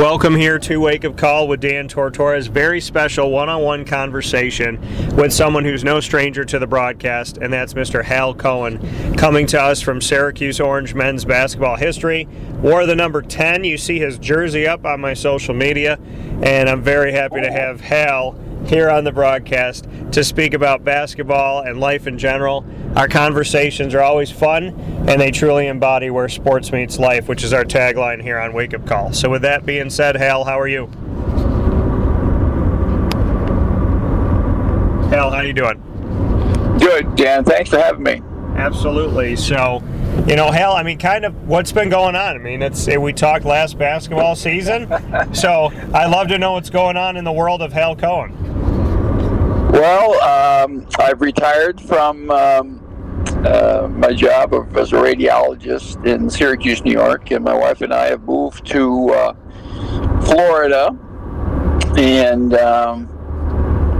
Welcome here to Wake Up Call with Dan Tortora's Very special one on one conversation with someone who's no stranger to the broadcast, and that's Mr. Hal Cohen, coming to us from Syracuse Orange men's basketball history. Wore the number 10. You see his jersey up on my social media, and I'm very happy to have Hal here on the broadcast to speak about basketball and life in general. Our conversations are always fun and they truly embody where sports meets life, which is our tagline here on Wake Up Call. So, with that being said, Hal, how are you? Hal, how are you doing? Good, Dan. Thanks for having me. Absolutely. So, you know, Hal, I mean, kind of what's been going on. I mean, it's we talked last basketball season, so I love to know what's going on in the world of Hal Cohen. Well, um, I've retired from um, uh, my job of, as a radiologist in Syracuse, New York, and my wife and I have moved to uh, Florida, and um,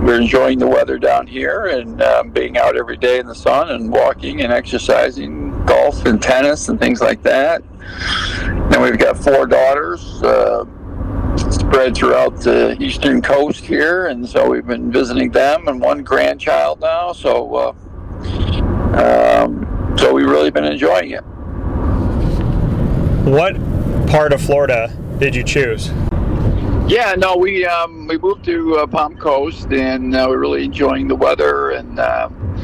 we're enjoying the weather down here and um, being out every day in the sun and walking and exercising, golf and tennis and things like that. And we've got four daughters. Uh, spread throughout the eastern coast here, and so we've been visiting them and one grandchild now. So, uh, um, so we've really been enjoying it. What part of Florida did you choose? Yeah, no, we um, we moved to uh, Palm Coast, and uh, we're really enjoying the weather, and um,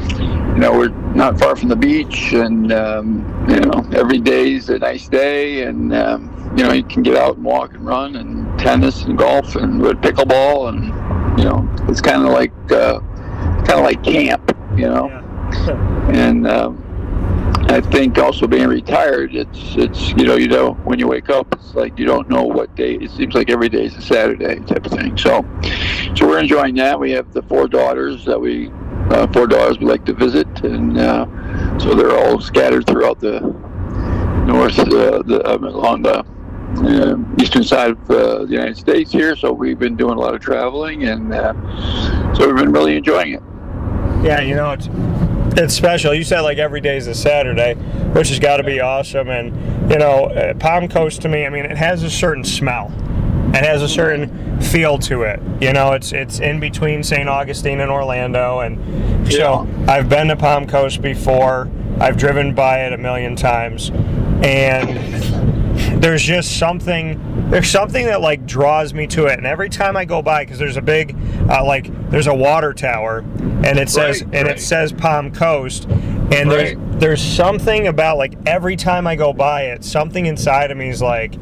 you know we're not far from the beach, and um, you know every day's a nice day, and um, you know, you can get out and walk and run and tennis and golf and with pickleball and you know, it's kind of like uh, kind of like camp, you know. Yeah. and um, I think also being retired, it's it's you know you know when you wake up, it's like you don't know what day. It seems like every day is a Saturday type of thing. So, so we're enjoying that. We have the four daughters that we uh, four daughters we like to visit, and uh, so they're all scattered throughout the north uh, the, uh, along the uh, eastern side of uh, the United States here, so we've been doing a lot of traveling, and uh, so we've been really enjoying it. Yeah, you know it's it's special. You said like every day is a Saturday, which has got to be awesome. And you know, uh, Palm Coast to me, I mean, it has a certain smell. It has a certain feel to it. You know, it's it's in between St. Augustine and Orlando, and so yeah. I've been to Palm Coast before. I've driven by it a million times, and there's just something there's something that like draws me to it and every time i go by because there's a big uh, like there's a water tower and it says right, and right. it says palm coast and right. there's there's something about like every time i go by it something inside of me is like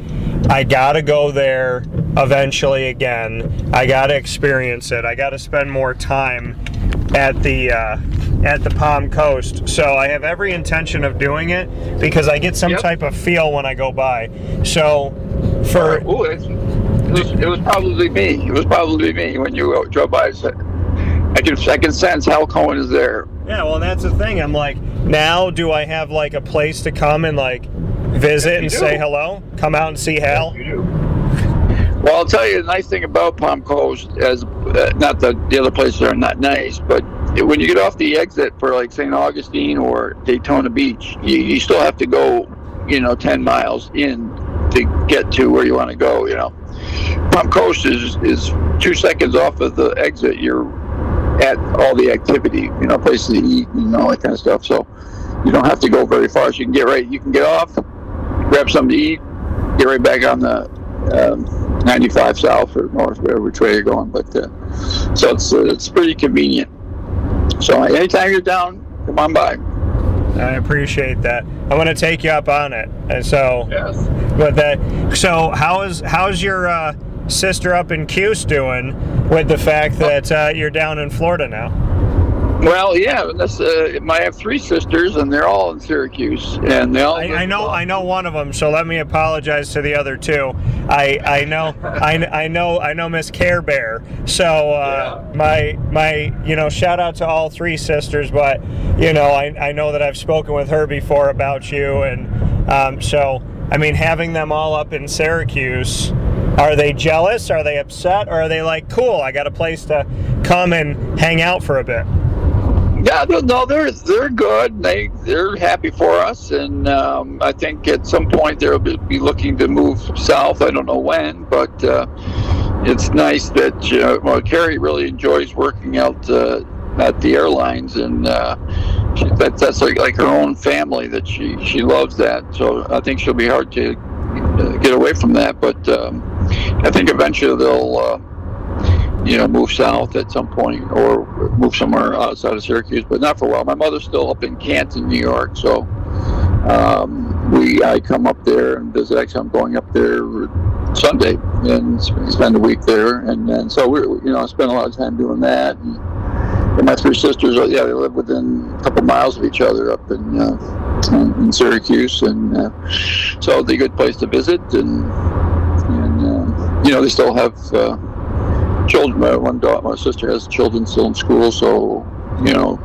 i gotta go there eventually again i gotta experience it i gotta spend more time at the uh, at the Palm Coast. So I have every intention of doing it because I get some yep. type of feel when I go by. So for Ooh, it, was, it was probably me. It was probably me when you drove by. I can I can sense Hal Cohen is there. Yeah, well, that's the thing. I'm like, now do I have like a place to come and like visit yes, and do. say hello? Come out and see Hal. Yes, well, I'll tell you the nice thing about Palm Coast, as uh, not that the other places are not nice, but when you get off the exit for like St. Augustine or Daytona Beach, you, you still have to go, you know, 10 miles in to get to where you want to go, you know. Palm Coast is, is two seconds off of the exit. You're at all the activity, you know, places to eat and all that kind of stuff. So you don't have to go very far. So you can get right, you can get off, grab something to eat, get right back on the um, 95 south or north, whatever which way you're going. But uh, so it's uh, it's pretty convenient. So anytime you're down, come on by. I appreciate that. I'm going to take you up on it. And so, yes. But that. So how is how's your uh, sister up in Cuse doing with the fact that uh, you're down in Florida now? Well, yeah, that's, uh, I have three sisters, and they're all in Syracuse, and they all. I, I know, I know one of them. So let me apologize to the other two. I, I know, I, I know, I know Miss Care Bear. So uh, yeah. my, my, you know, shout out to all three sisters. But you know, I, I know that I've spoken with her before about you, and um, so I mean, having them all up in Syracuse. Are they jealous? Are they upset? Or are they like, cool, I got a place to come and hang out for a bit? Yeah, no, they're they're good. They they're happy for us, and um, I think at some point they'll be looking to move south. I don't know when, but uh, it's nice that uh, well, Carrie really enjoys working out uh, at the airlines, and uh, she, that, that's like, like her own family. That she she loves that. So I think she'll be hard to uh, get away from that, but um, I think eventually they'll uh, you know, move south at some point or move somewhere outside of Syracuse, but not for a while. My mother's still up in Canton, New York, so um, we I come up there and visit. Actually, I'm going up there Sunday and spend a week there, and then so we you know I spend a lot of time doing that. And, and my three sisters, yeah, they live within a couple miles of each other up in uh, in Syracuse, and uh, so it's a good place to visit. And and uh, you know they still have uh, children. My one daughter, my sister has children still in school, so you know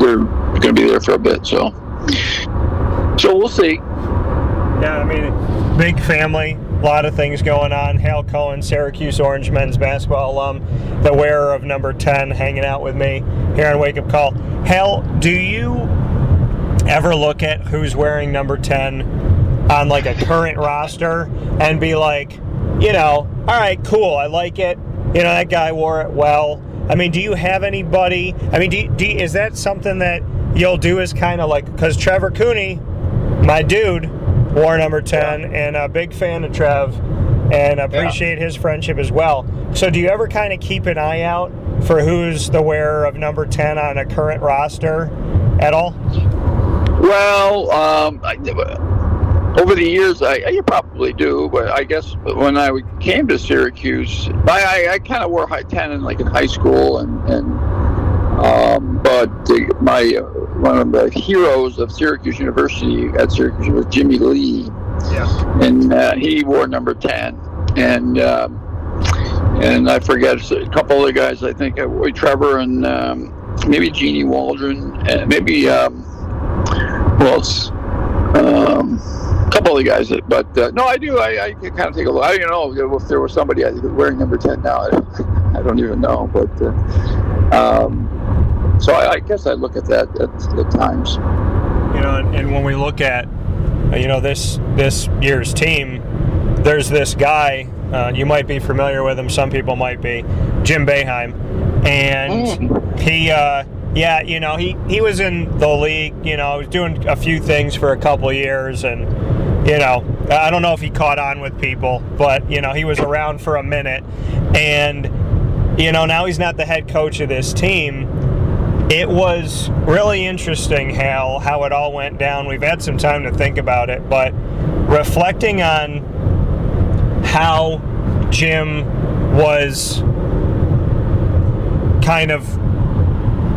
we're going to be there for a bit. So so we'll see. Yeah, I mean, big family, a lot of things going on. Hal Cohen, Syracuse Orange men's basketball alum, the wearer of number 10, hanging out with me here on Wake Up Call. Hal, do you ever look at who's wearing number 10 on like a current roster and be like, you know, all right, cool, I like it. You know, that guy wore it well. I mean, do you have anybody? I mean, do, do is that something that you'll do as kind of like, because Trevor Cooney, my dude, wore number 10 yeah. and a big fan of Trev and appreciate yeah. his friendship as well. So, do you ever kind of keep an eye out for who's the wearer of number 10 on a current roster at all? Well, um, I, over the years, I, I, probably do, but I guess when I came to Syracuse, I, I, I kind of wore high ten in like in high school, and and um, but the, my uh, one of the heroes of Syracuse University at Syracuse was Jimmy Lee, yeah. and uh, he wore number ten, and um, and I forget a couple of the guys. I think uh, Trevor and um, maybe Gene Waldron, and maybe. Um, well, it's um, couple of guys. That, but uh, no, I do. I, I kind of take a look. I don't know if there was somebody I think wearing number ten now. I, I don't even know. But uh, um, so I, I, guess I look at that at, at times. You know, and, and when we look at you know this this year's team, there's this guy. Uh, you might be familiar with him. Some people might be Jim Boeheim, and mm. he. Uh, yeah, you know, he, he was in the league, you know, he was doing a few things for a couple years and you know, I don't know if he caught on with people, but you know, he was around for a minute and you know, now he's not the head coach of this team. It was really interesting, Hal, how it all went down. We've had some time to think about it, but reflecting on how Jim was kind of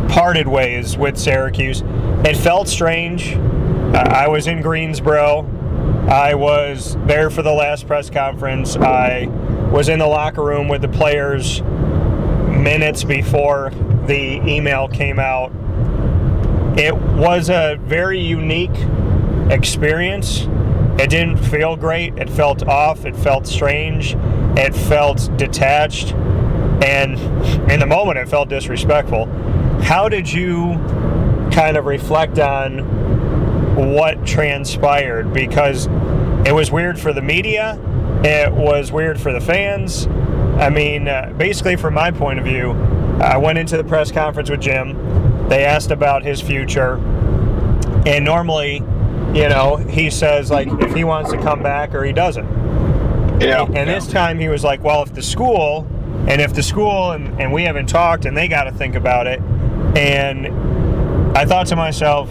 parted ways with Syracuse. It felt strange. I was in Greensboro. I was there for the last press conference. I was in the locker room with the players minutes before the email came out. It was a very unique experience. It didn't feel great. It felt off. It felt strange. It felt detached. And in the moment, it felt disrespectful. How did you kind of reflect on what transpired? Because it was weird for the media, it was weird for the fans. I mean, uh, basically, from my point of view, I went into the press conference with Jim. They asked about his future. And normally, you know, he says, like, if he wants to come back or he doesn't. Yeah. And, and yeah. this time he was like, well, if the school, and if the school, and, and we haven't talked, and they got to think about it, and I thought to myself,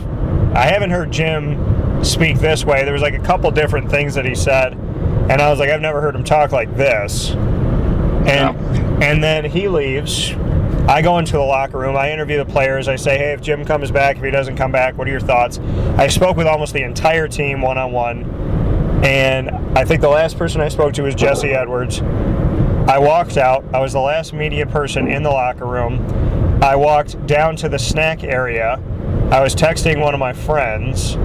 I haven't heard Jim speak this way. There was like a couple different things that he said, and I was like, I've never heard him talk like this. And and then he leaves. I go into the locker room. I interview the players. I say, "Hey, if Jim comes back, if he doesn't come back, what are your thoughts?" I spoke with almost the entire team one on one, and I think the last person I spoke to was Jesse Edwards. I walked out. I was the last media person in the locker room. I walked down to the snack area. I was texting one of my friends,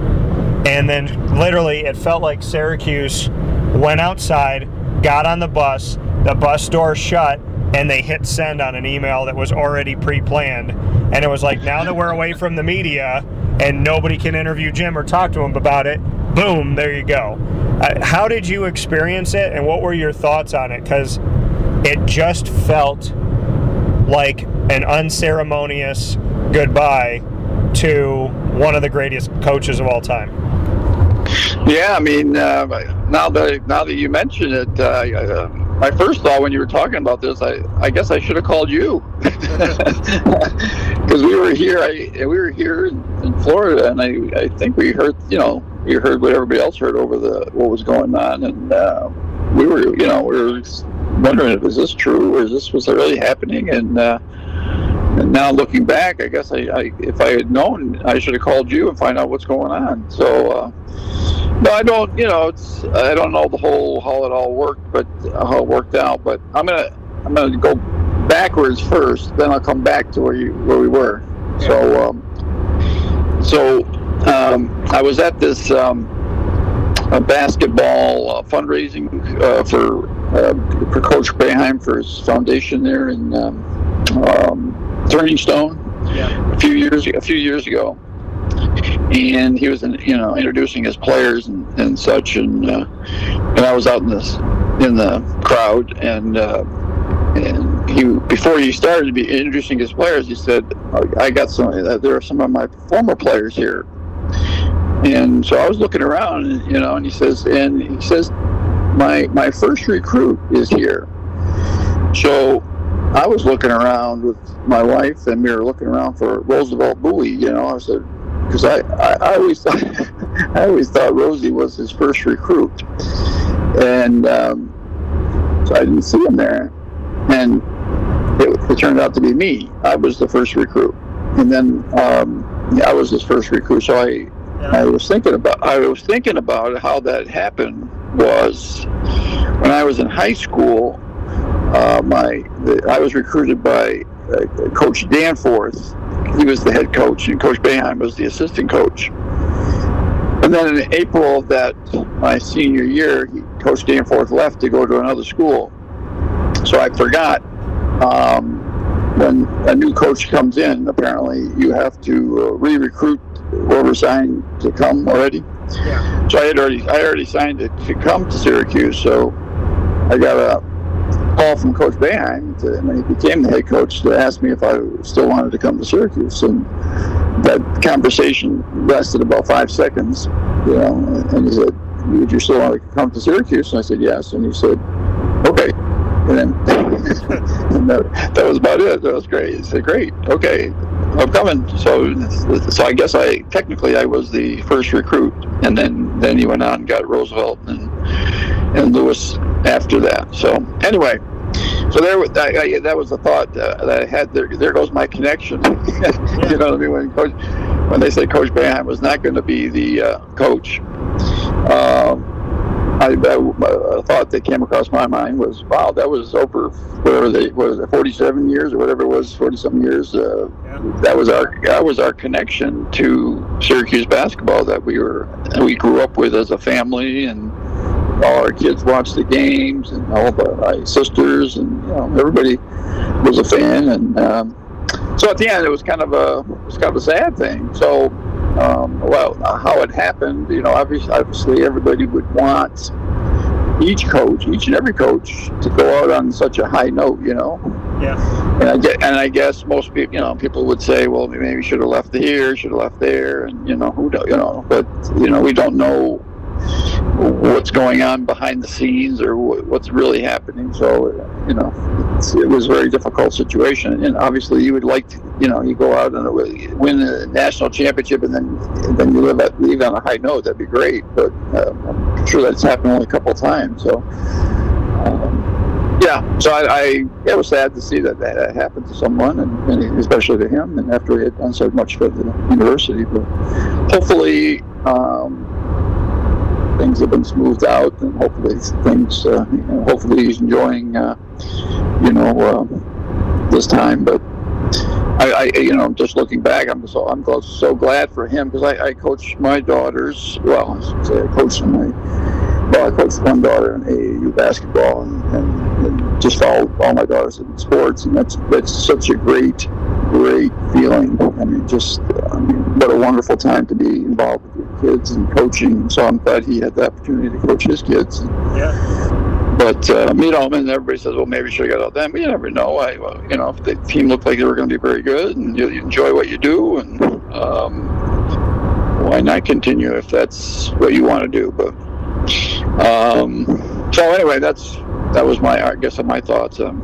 and then literally it felt like Syracuse went outside, got on the bus, the bus door shut, and they hit send on an email that was already pre-planned, and it was like now that we're away from the media and nobody can interview Jim or talk to him about it, boom, there you go. Uh, how did you experience it, and what were your thoughts on it? Because it just felt like an unceremonious goodbye to one of the greatest coaches of all time. Yeah, I mean, uh, now that now that you mention it, uh, uh, my first thought when you were talking about this, I, I guess I should have called you because we were here. I we were here in Florida, and I, I think we heard you know we heard what everybody else heard over the what was going on, and uh, we were you know we were wondering if is this true or is this was really happening, and uh, and now looking back, I guess I, I, if I had known, I should have called you and find out what's going on. So, uh, no, I don't. You know, it's I don't know the whole how it all worked, but uh, how it worked out. But I'm gonna I'm gonna go backwards first, then I'll come back to where you where we were. So, um, so um, I was at this um, basketball uh, fundraising uh, for uh, for Coach Boeheim for his foundation there in. Um, um Turning Stone yeah. a few years a few years ago, and he was you know introducing his players and, and such, and uh, and I was out in this in the crowd, and uh, and he before he started to be introducing his players, he said, "I got some. Uh, there are some of my former players here." And so I was looking around, you know, and he says, and he says, my my first recruit is here. So I was looking around with my wife, and we were looking around for Roosevelt Bowie. You know, I said because I, I, I, always thought I always thought Rosie was his first recruit, and um, so I didn't see him there, and it, it, turned out to be me. I was the first recruit, and then um, yeah, I was his first recruit. So I yeah. I was thinking about I was thinking about how that happened was when I was in high school uh, my I was recruited by uh, Coach Danforth. He was the head coach, and Coach Boeheim was the assistant coach. And then in April of that my senior year, he, Coach Danforth left to go to another school. So I forgot. Um, when a new coach comes in, apparently you have to uh, re-recruit whoever signed to come already. Yeah. So I had already I already signed to, to come to Syracuse. So I got a call from Coach Boeheim to, when he became the head coach to ask me if I still wanted to come to Syracuse. And that conversation lasted about five seconds, you know, and he said, would you still want to come to Syracuse? And I said, yes. And he said, okay. And then and that, that was about it. That was great. He said, great. Okay. I'm coming. So, so I guess I technically I was the first recruit, and then then he went on and got Roosevelt and and Louis after that. So anyway, so there, I, I, that was the thought uh, that I had. There, there goes my connection. you know what I mean? When coach, when they say Coach Boeheim was not going to be the uh, coach, um, I, I, thought that came across my mind was, wow, that was over whatever they was it, 47 years or whatever it was, 40 some years. Uh, yeah. That was our that was our connection to Syracuse basketball that we were we grew up with as a family and all our kids watched the games, and all the, my sisters, and you know, everybody was a fan. And um, so at the end, it was kind of a it was kind of a sad thing. So, um, well, how it happened, you know, obviously, obviously, everybody would want each coach, each and every coach, to go out on such a high note, you know. Yeah. And I get, and I guess most people, you know, people would say, well, maybe should have left here, should have left there, and you know, who, do, you know, but you know, we don't know what's going on behind the scenes or what's really happening. So, you know, it was a very difficult situation. And obviously, you would like to, you know, you go out and win a national championship and then then you live at, leave on a high note. That'd be great. But uh, I'm sure that's happened only a couple of times. So. Um, yeah, so I, I, it was sad to see that that happened to someone, and, and especially to him, and after he had done so much for the university. But hopefully, um, things have been smoothed out, and hopefully things, uh, you know, hopefully he's enjoying, uh, you know, uh, this time. But I, I, you know, just looking back, I'm so I'm so glad for him because I, I coach my daughters. Well, I say I coached my well, I coached one daughter in AAU basketball, and, and, and just follow all my daughters in sports, and that's that's such a great, great feeling. I mean, just I mean, what a wonderful time to be involved kids and coaching. So I'm glad he had the opportunity to coach his kids. Yeah. But um, you know, and everybody says, "Well, maybe you should have got out then." But you never know. I, well, you know, if the team looked like they were going to be very good, and you, you enjoy what you do, and um, why not continue if that's what you want to do? But um, so anyway, that's that was my, I guess, my thoughts. Um,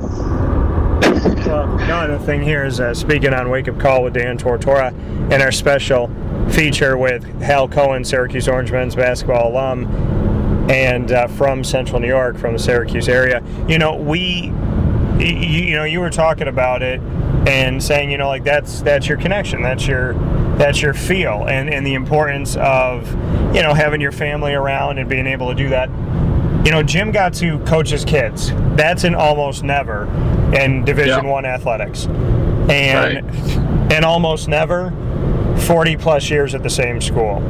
well, another thing here is uh, speaking on Wake Up Call with Dan Tortora and our special feature with Hal Cohen, Syracuse Orange men's basketball alum, and uh, from Central New York, from the Syracuse area. You know, we, you, you know, you were talking about it and saying, you know, like that's that's your connection, that's your that's your feel, and and the importance of, you know, having your family around and being able to do that you know, Jim got to coach his kids. That's an almost never in Division One athletics, and right. and almost never forty plus years at the same school.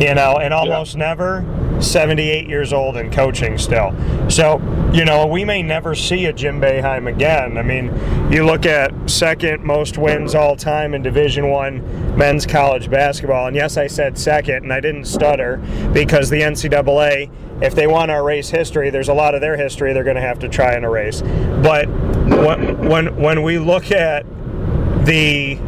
You know, and almost yeah. never 78 years old and coaching still. So, you know, we may never see a Jim Boeheim again. I mean, you look at second most wins all time in Division One men's college basketball, and yes, I said second, and I didn't stutter because the NCAA if they want to erase history, there's a lot of their history they're going to have to try and erase. But when when, when we look at the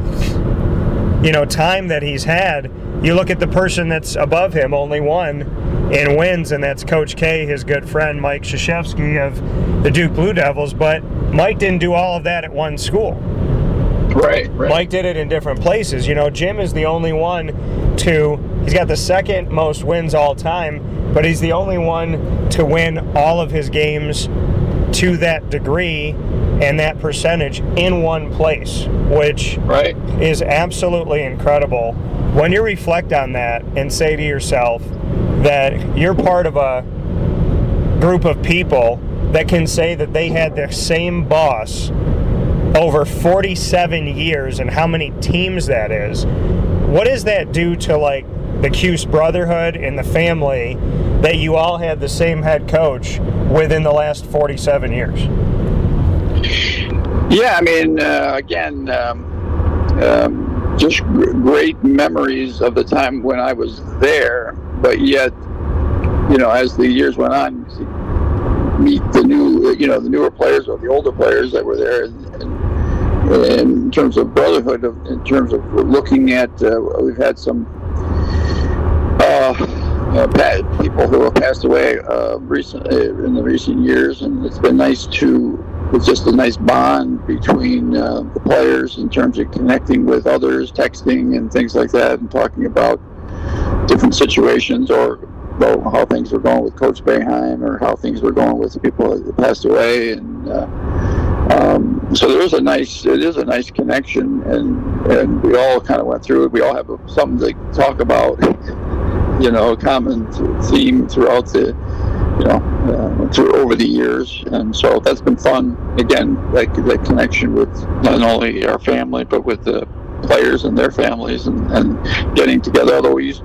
you know time that he's had, you look at the person that's above him, only one in wins, and that's Coach K, his good friend Mike Krzyzewski of the Duke Blue Devils. But Mike didn't do all of that at one school. Right, right. Mike did it in different places. You know, Jim is the only one to. He's got the second most wins all time but he's the only one to win all of his games to that degree and that percentage in one place, which right. is absolutely incredible. When you reflect on that and say to yourself that you're part of a group of people that can say that they had the same boss over 47 years and how many teams that is, what does that do to like the Cuse brotherhood and the family that you all had the same head coach within the last 47 years? Yeah, I mean, uh, again, um, um, just great memories of the time when I was there, but yet, you know, as the years went on, you meet the new, you know, the newer players or the older players that were there, and, and in terms of brotherhood, in terms of looking at, uh, we've had some uh, people who have passed away uh, recent, uh, in the recent years, and it's been nice to. It's just a nice bond between uh, the players in terms of connecting with others, texting and things like that, and talking about different situations or how things were going with Coach Boeheim or how things were going with people that passed away, and uh, um, so there is a nice, it is a nice connection, and and we all kind of went through it. We all have something to talk about you know, a common theme throughout the, you know, uh, through over the years, and so that's been fun. Again, that that connection with not only our family but with the players and their families, and, and getting together. Although we used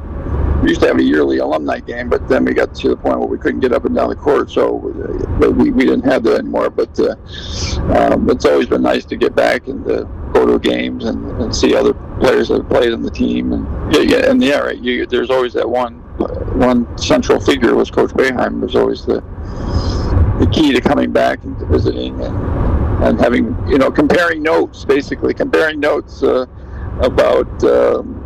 we used to have a yearly alumni game, but then we got to the point where we couldn't get up and down the court, so we, we didn't have that anymore. But uh, um, it's always been nice to get back and to go to games and, and see other players that have played on the team. And yeah, yeah and yeah, right. You, there's always that one one central figure was Coach Boeheim. Was always the the key to coming back and visiting and and having you know comparing notes, basically comparing notes uh, about. Um,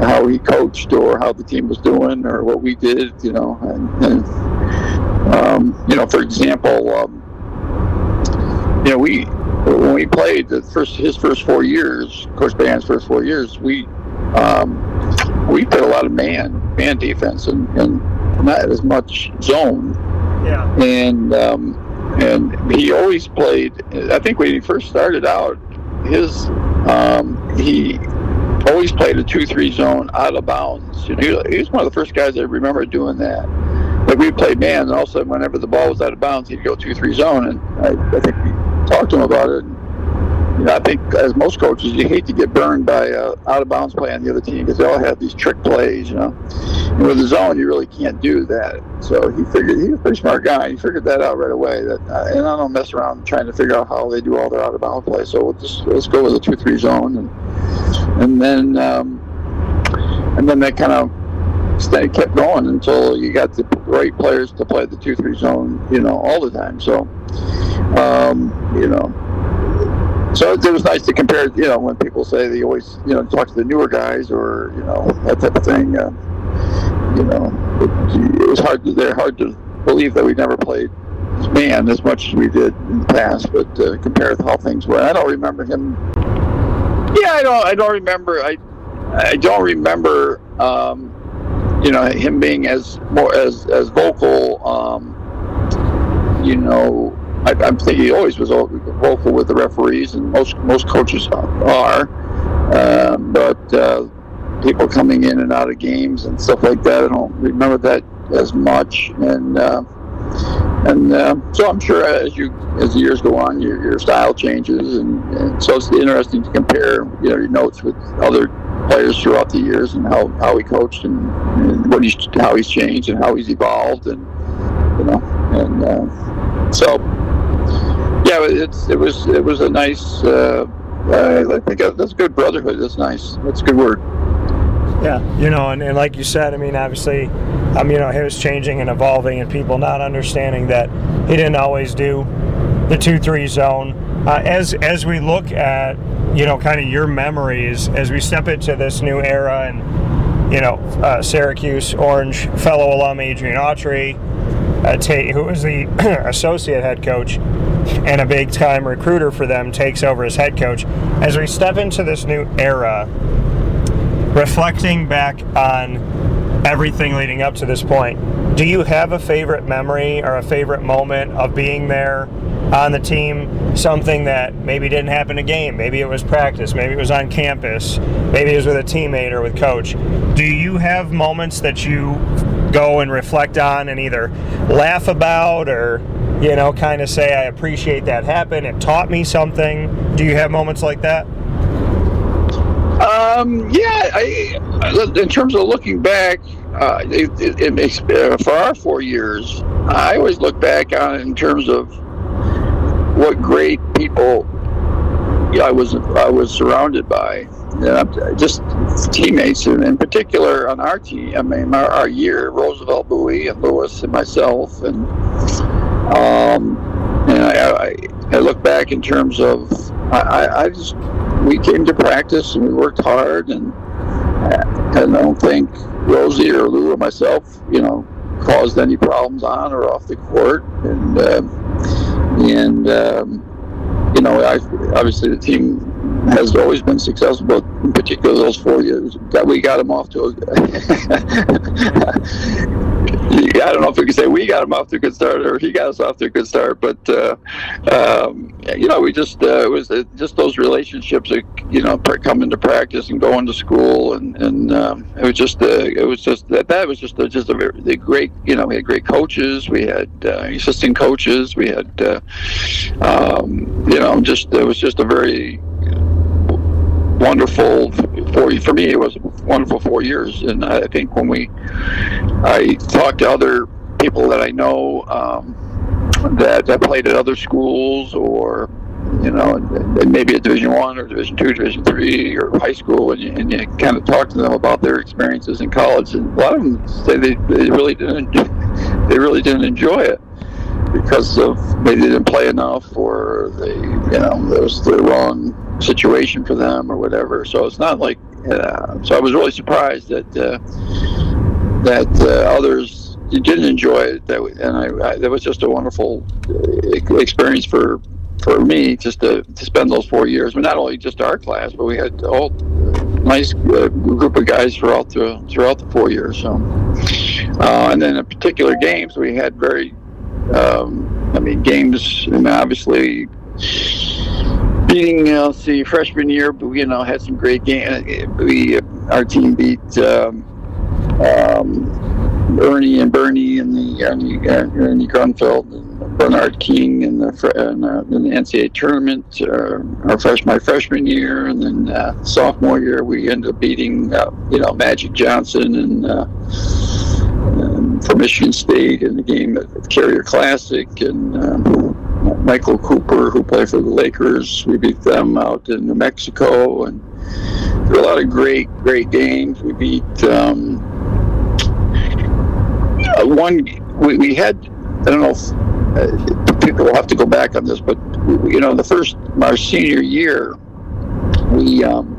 how he coached or how the team was doing or what we did, you know. And, and um, you know, for example, um, you know, we when we played the first his first four years, Coach Boeheim's first four years, we um, we played a lot of man man defense and, and not as much zone. Yeah. And um, and he always played. I think when he first started out, his um, he always played a two-three zone out of bounds. You know, he, was one of the first guys I remember doing that. But we played man, and all of a sudden, whenever the ball was out of bounds, he'd go two-three zone, and I, I think we talked to him about it. You know, I think as most coaches, you hate to get burned by uh, out of bounds play on the other team because they all have these trick plays, you know. And with the zone, you really can't do that. So he figured he was a pretty smart guy. He figured that out right away. That uh, and I don't mess around trying to figure out how they do all their out of bounds play. So we'll just let's go with a two three zone, and and then um, and then that kind of stay kept going until you got the right players to play the two three zone, you know, all the time. So um, you know so it was nice to compare. You know, when people say they always, you know, talk to the newer guys or you know that type of thing. Uh, you know, it, it was hard. To, they're hard to believe that we never played man as much as we did in the past. But uh, compared to how things were, I don't remember him. Yeah, I don't. I don't remember. I I don't remember. Um, you know, him being as more as as vocal. Um, you know, I, am thinking he always was vocal with the referees, and most most coaches are. Uh, but uh, people coming in and out of games and stuff like that, I don't remember that as much. And uh, and uh, so I'm sure as you as the years go on, your, your style changes, and, and, so it's interesting to compare you know your notes with other players throughout the years and how, how he coached and, and what he's how he's changed and how he's evolved and you know and uh, so yeah, it's it was it was a nice. Uh, I think that's good brotherhood. That's nice. That's a good word. Yeah, you know, and, and like you said, I mean, obviously, um, you know, he was changing and evolving, and people not understanding that he didn't always do the two-three zone. Uh, as as we look at, you know, kind of your memories as we step into this new era, and you know, uh, Syracuse Orange fellow alum Adrian Autry, uh, Tate, who was the associate head coach and a big time recruiter for them takes over as head coach. As we step into this new era, reflecting back on everything leading up to this point, do you have a favorite memory or a favorite moment of being there on the team? Something that maybe didn't happen in a game, maybe it was practice, maybe it was on campus, maybe it was with a teammate or with coach. Do you have moments that you go and reflect on and either laugh about or you know, kind of say, I appreciate that happened. It taught me something. Do you have moments like that? Um, yeah, I, in terms of looking back, uh, it, it, it, makes uh, for our four years. I always look back on in terms of what great people I was I was surrounded by. just teammates, and in particular on our team. I mean, our, our year, Roosevelt, Bowie, and Louis, and myself, and um, and I, I, I, look back in terms of I, I just we came to practice and we worked hard and I don't think Rosie or Lou or myself, you know, caused any problems on or off the court. And uh, and um, you know I, obviously the team has always been successful, but in particular those four years that we got them off to a I don't know if we could say we got him off to a good start or he got us off to a good start, but uh, um, you know, we just uh, it was just those relationships that you know coming to practice and going to school, and and um, it was just uh, it was just that that was just a, just a very great you know we had great coaches, we had uh, assistant coaches, we had uh, um, you know just it was just a very wonderful four for me it was wonderful four years and i think when we i talked to other people that i know um, that, that played at other schools or you know maybe at division one or division two division three or high school and you, and you kind of talk to them about their experiences in college and a lot of them say they, they really didn't they really didn't enjoy it because of maybe they didn't play enough or they you know it was the wrong situation for them or whatever. So it's not like. Uh, so I was really surprised that uh, that uh, others didn't enjoy it. That and I, I, that was just a wonderful uh, experience for for me just to, to spend those four years. But not only just our class, but we had all nice uh, group of guys throughout the throughout the four years. So, and then in particular games, we had very. Um, I mean, games. Mean, obviously, being uh, let's see freshman year, but you know had some great games. We our team beat um, um, Ernie and Bernie and the Ernie, Ernie Grunfeld and Bernard King in the in the, in the NCAA tournament uh, our first my freshman year, and then uh, sophomore year we ended up beating uh, you know Magic Johnson and, uh, and for Michigan State in the game at Carrier Classic, and um, Michael Cooper who played for the Lakers. We beat them out in New Mexico, and there were a lot of great great games. We beat. Um, uh, one we, we had I don't know if uh, people will have to go back on this, but you know, the first our senior year, we um,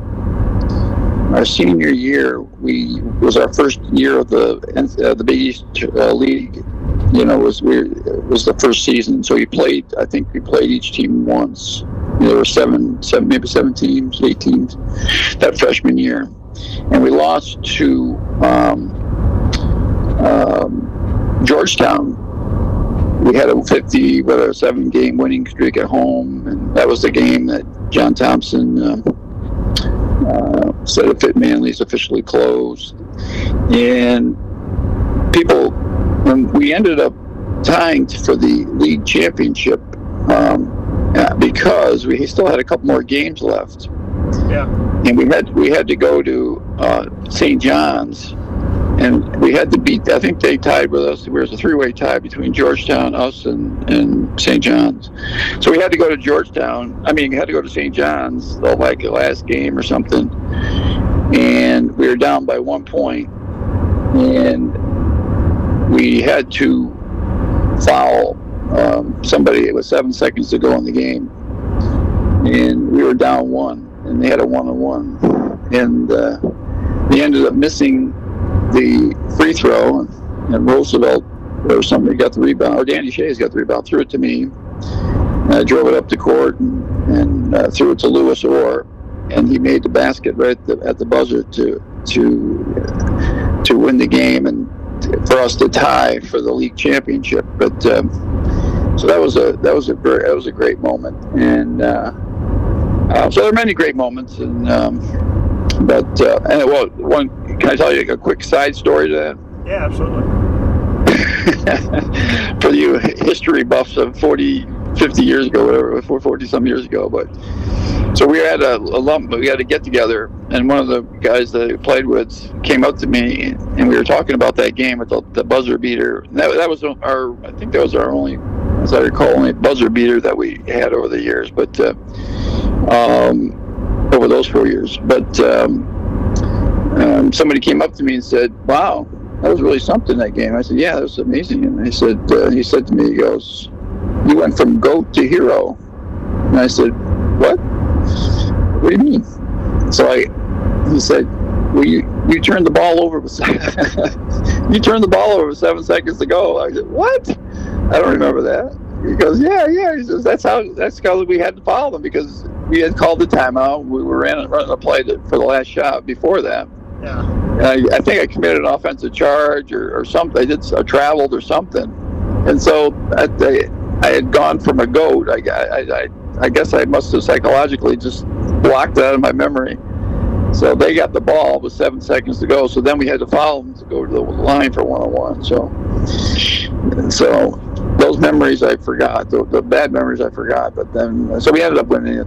our senior year we was our first year of the uh, the Big East uh, League. You know, was we was the first season, so we played. I think we played each team once. There were seven, seven, maybe seven teams, eight teams that freshman year, and we lost to um, um, Georgetown we had a 50, whether a seven game winning streak at home, and that was the game that John Thompson uh, uh, said if it Manley's officially closed. And people, when we ended up tying for the league championship um, because we still had a couple more games left. Yeah. And we had we had to go to uh, St. John's and we had to beat. I think they tied with us. There was a three-way tie between Georgetown, us, and, and St. John's. So we had to go to Georgetown. I mean, we had to go to St. John's, like the last game or something. And we were down by one point, and we had to foul um, somebody. Was seven seconds to go in the game, and we were down one, and they had a one-on-one, and uh, we ended up missing the free throw, and, Roosevelt or somebody got the rebound, or Danny Schayes got the rebound, threw it to me. I drove it up the court and, and uh, threw it to Louis Orr, and he made the basket right at the, at the buzzer to to to win the game. And for us to tie for the league championship. But um, so that was a that was a very, that was a great moment, and uh, uh, so there are many great moments, and um, but uh, and well, one can I tell you a quick side story to that? Yeah, absolutely. For you history buffs of 40, 50 years ago, whatever, 40 some years ago. But so we had a, a lump, we had to get together, and one of the guys that I played with came up to me, and we were talking about that game with the, the buzzer beater. And that, that was our, I think that was our only, as I recall, only buzzer beater that we had over the years. But uh, um, over those four years, but. Um, um, somebody came up to me and said, "Wow, that was really something that game." I said, "Yeah, that was amazing." And he said, uh, "He said to me, he goes, you went from goat to hero." And I said, "What? What do you mean?" So I, he said, "Well, you you turned the ball over. You turned the ball over seven seconds to go." I said, "What? I don't remember that." He goes, "Yeah, yeah." He says, "That's how. That's how we had to follow them because." We had called the timeout. We were running, running a play to, for the last shot before that, yeah. I, I, think I committed an offensive charge or, or something. I did I traveled or something, and so I, I, had gone from a goat. I, I, I, guess I must have psychologically just blocked that out of my memory. So they got the ball with seven seconds to go. So then we had to follow them to go to the line for one on one. So, so those memories I forgot. The, the bad memories I forgot. But then, so we ended up winning it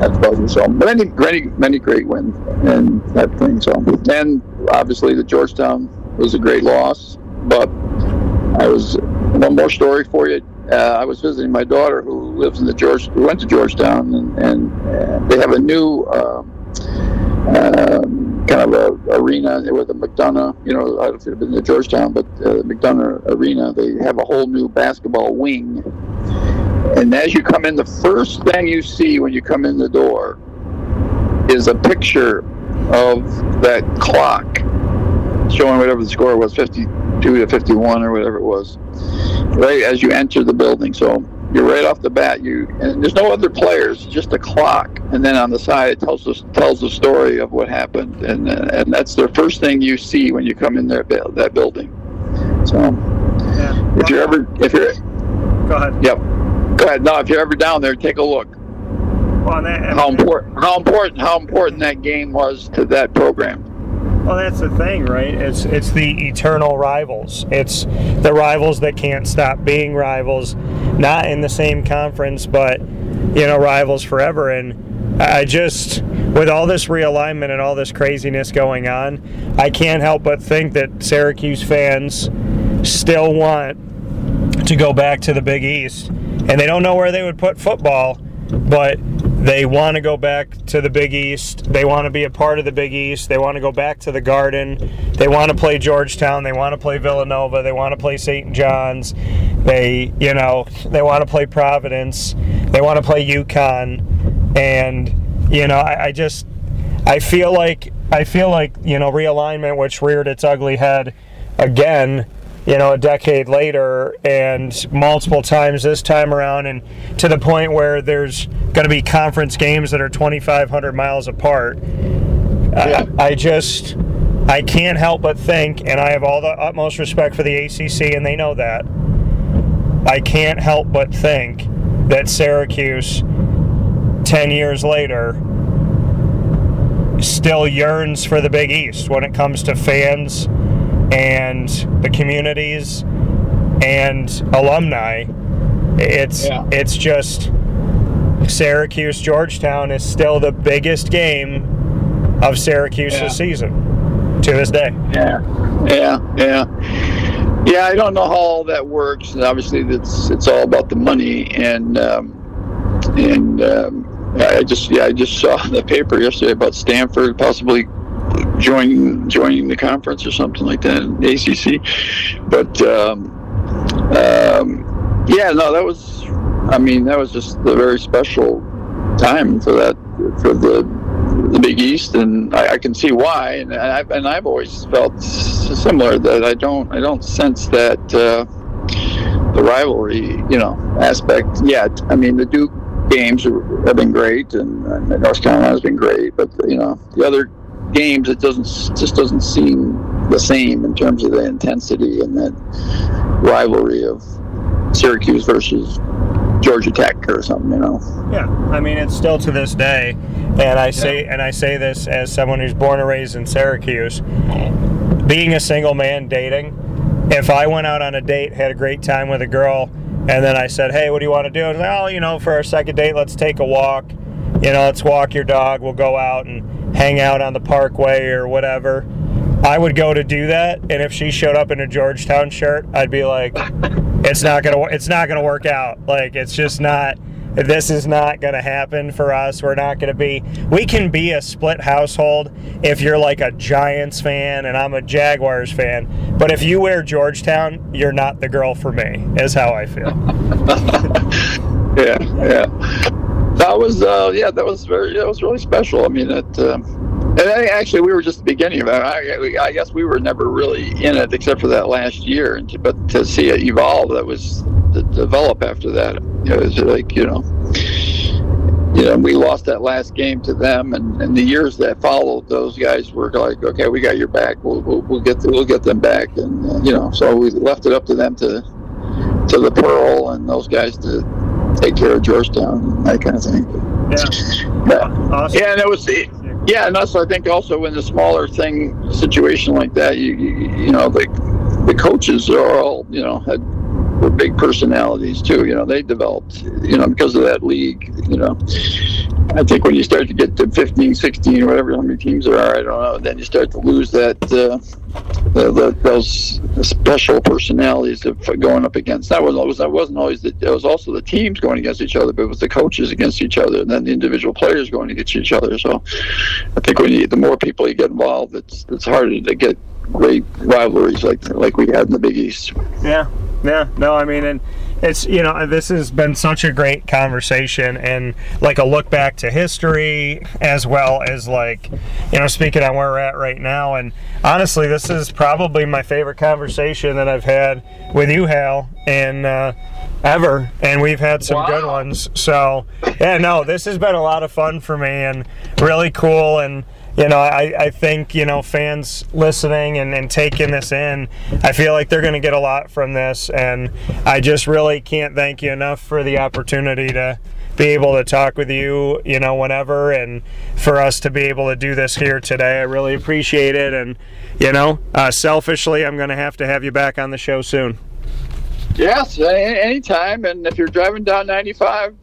that's buzzing. So many, many, many great wins and that thing. So and obviously the Georgetown was a great loss, but I was one more story for you. Uh, I was visiting my daughter who lives in the George, who went to Georgetown, and, and they have a new uh, kind of a arena with a McDonough. You know, I don't if you've been to Georgetown, but uh, McDonough Arena. They have a whole new basketball wing and as you come in, the first thing you see when you come in the door is a picture of that clock showing whatever the score was 52 to 51 or whatever it was right as you enter the building so you're right off the bat you and there's no other players just a clock and then on the side it tells us tells the story of what happened and uh, and that's the first thing you see when you come in there that building so yeah. if you're ever if you're go ahead yep Go ahead. No, if you're ever down there, take a look. Well, that, how important how important how important that game was to that program. Well, that's the thing, right? It's it's the eternal rivals. It's the rivals that can't stop being rivals, not in the same conference, but you know, rivals forever. And I just, with all this realignment and all this craziness going on, I can't help but think that Syracuse fans still want to go back to the Big East, and they don't know where they would put football, but they want to go back to the Big East. They want to be a part of the Big East. They want to go back to the Garden. They want to play Georgetown. They want to play Villanova. They want to play St. John's. They, you know, they want to play Providence. They want to play UConn. And, you know, I, I just, I feel like, I feel like, you know, realignment, which reared its ugly head again you know, a decade later and multiple times this time around, and to the point where there's going to be conference games that are 2,500 miles apart. Yeah. I, I just, I can't help but think, and I have all the utmost respect for the ACC, and they know that. I can't help but think that Syracuse, 10 years later, still yearns for the Big East when it comes to fans and the communities and alumni. It's yeah. it's just Syracuse Georgetown is still the biggest game of Syracuse's yeah. season to this day. Yeah, yeah, yeah, yeah. I don't know how all that works. and Obviously, it's it's all about the money, and um, and um, I just yeah I just saw the paper yesterday about Stanford possibly joining joining the conference or something like that, ACC. But um, um, yeah, no, that was. I mean, that was just a very special time for that for the the Big East, and I, I can see why. And I've and I've always felt similar that I don't I don't sense that uh, the rivalry, you know, aspect yet. I mean, the Duke games have been great, and, and North Carolina's been great, but you know, the other games, it doesn't just doesn't seem the same in terms of the intensity and that rivalry of Syracuse versus Georgia Tech or something, you know. Yeah, I mean it's still to this day, and I say yeah. and I say this as someone who's born and raised in Syracuse. Being a single man dating, if I went out on a date, had a great time with a girl, and then I said, "Hey, what do you want to do?" Was like, "Oh, you know, for our second date, let's take a walk. You know, let's walk your dog. We'll go out and." hang out on the parkway or whatever. I would go to do that, and if she showed up in a Georgetown shirt, I'd be like, "It's not gonna, it's not gonna work out. Like, it's just not. This is not gonna happen for us. We're not gonna be. We can be a split household if you're like a Giants fan and I'm a Jaguars fan. But if you wear Georgetown, you're not the girl for me. Is how I feel. yeah, yeah that was uh, yeah that was very that was really special i mean it uh, and actually we were just the beginning of it I, I, guess we were never really in it except for that last year but to see it evolve that was to develop after that it was like you know you know, we lost that last game to them, and, and the years that followed, those guys were like, okay, we got your back. We'll, we'll, we'll get the, we'll get them back, and uh, you know, so we left it up to them to to the Pearl and those guys to take care of Georgetown that kind of thing. Yeah. Yeah. Awesome. Yeah, and it was yeah, and also I think also in the smaller thing situation like that, you you, you know the the coaches are all you know had were big personalities too. You know, they developed, you know, because of that league, you know. I think when you start to get to 15, 16, or whatever how many teams there are, I don't know, then you start to lose that uh, the, the, those special personalities of going up against. That wasn't always that wasn't always the, it was also the teams going against each other, but it was the coaches against each other, and then the individual players going against each other. So, I think when you the more people you get involved, it's it's harder to get great rivalries like like we had in the Big East. Yeah, yeah, no, I mean, and it's you know this has been such a great conversation and like a look back to history as well as like you know speaking on where we're at right now. And honestly this is probably my favorite conversation that I've had with you Hal and uh, ever. And we've had some wow. good ones. So yeah no this has been a lot of fun for me and really cool. And you know, I, I think, you know, fans listening and, and taking this in, I feel like they're going to get a lot from this. And I just really can't thank you enough for the opportunity to be able to talk with you, you know, whenever, and for us to be able to do this here today. I really appreciate it, and you know, uh, selfishly, I'm going to have to have you back on the show soon. Yes, anytime. And if you're driving down 95,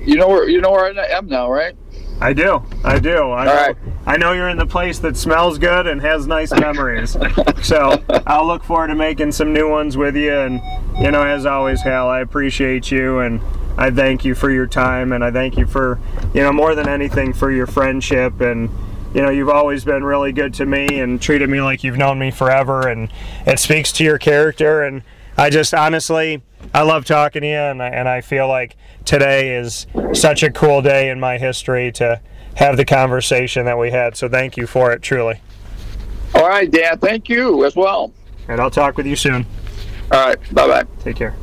you know where you know where I am now, right? I do. I do. I know, right. I know you're in the place that smells good and has nice memories. so I'll look forward to making some new ones with you. And, you know, as always, Hal, I appreciate you and I thank you for your time and I thank you for, you know, more than anything for your friendship. And, you know, you've always been really good to me and treated me like you've known me forever. And it speaks to your character. And I just honestly, I love talking to you, and I, and I feel like today is such a cool day in my history to have the conversation that we had. So thank you for it, truly. All right, Dan. Thank you as well. And I'll talk with you soon. All right. Bye bye. Take care.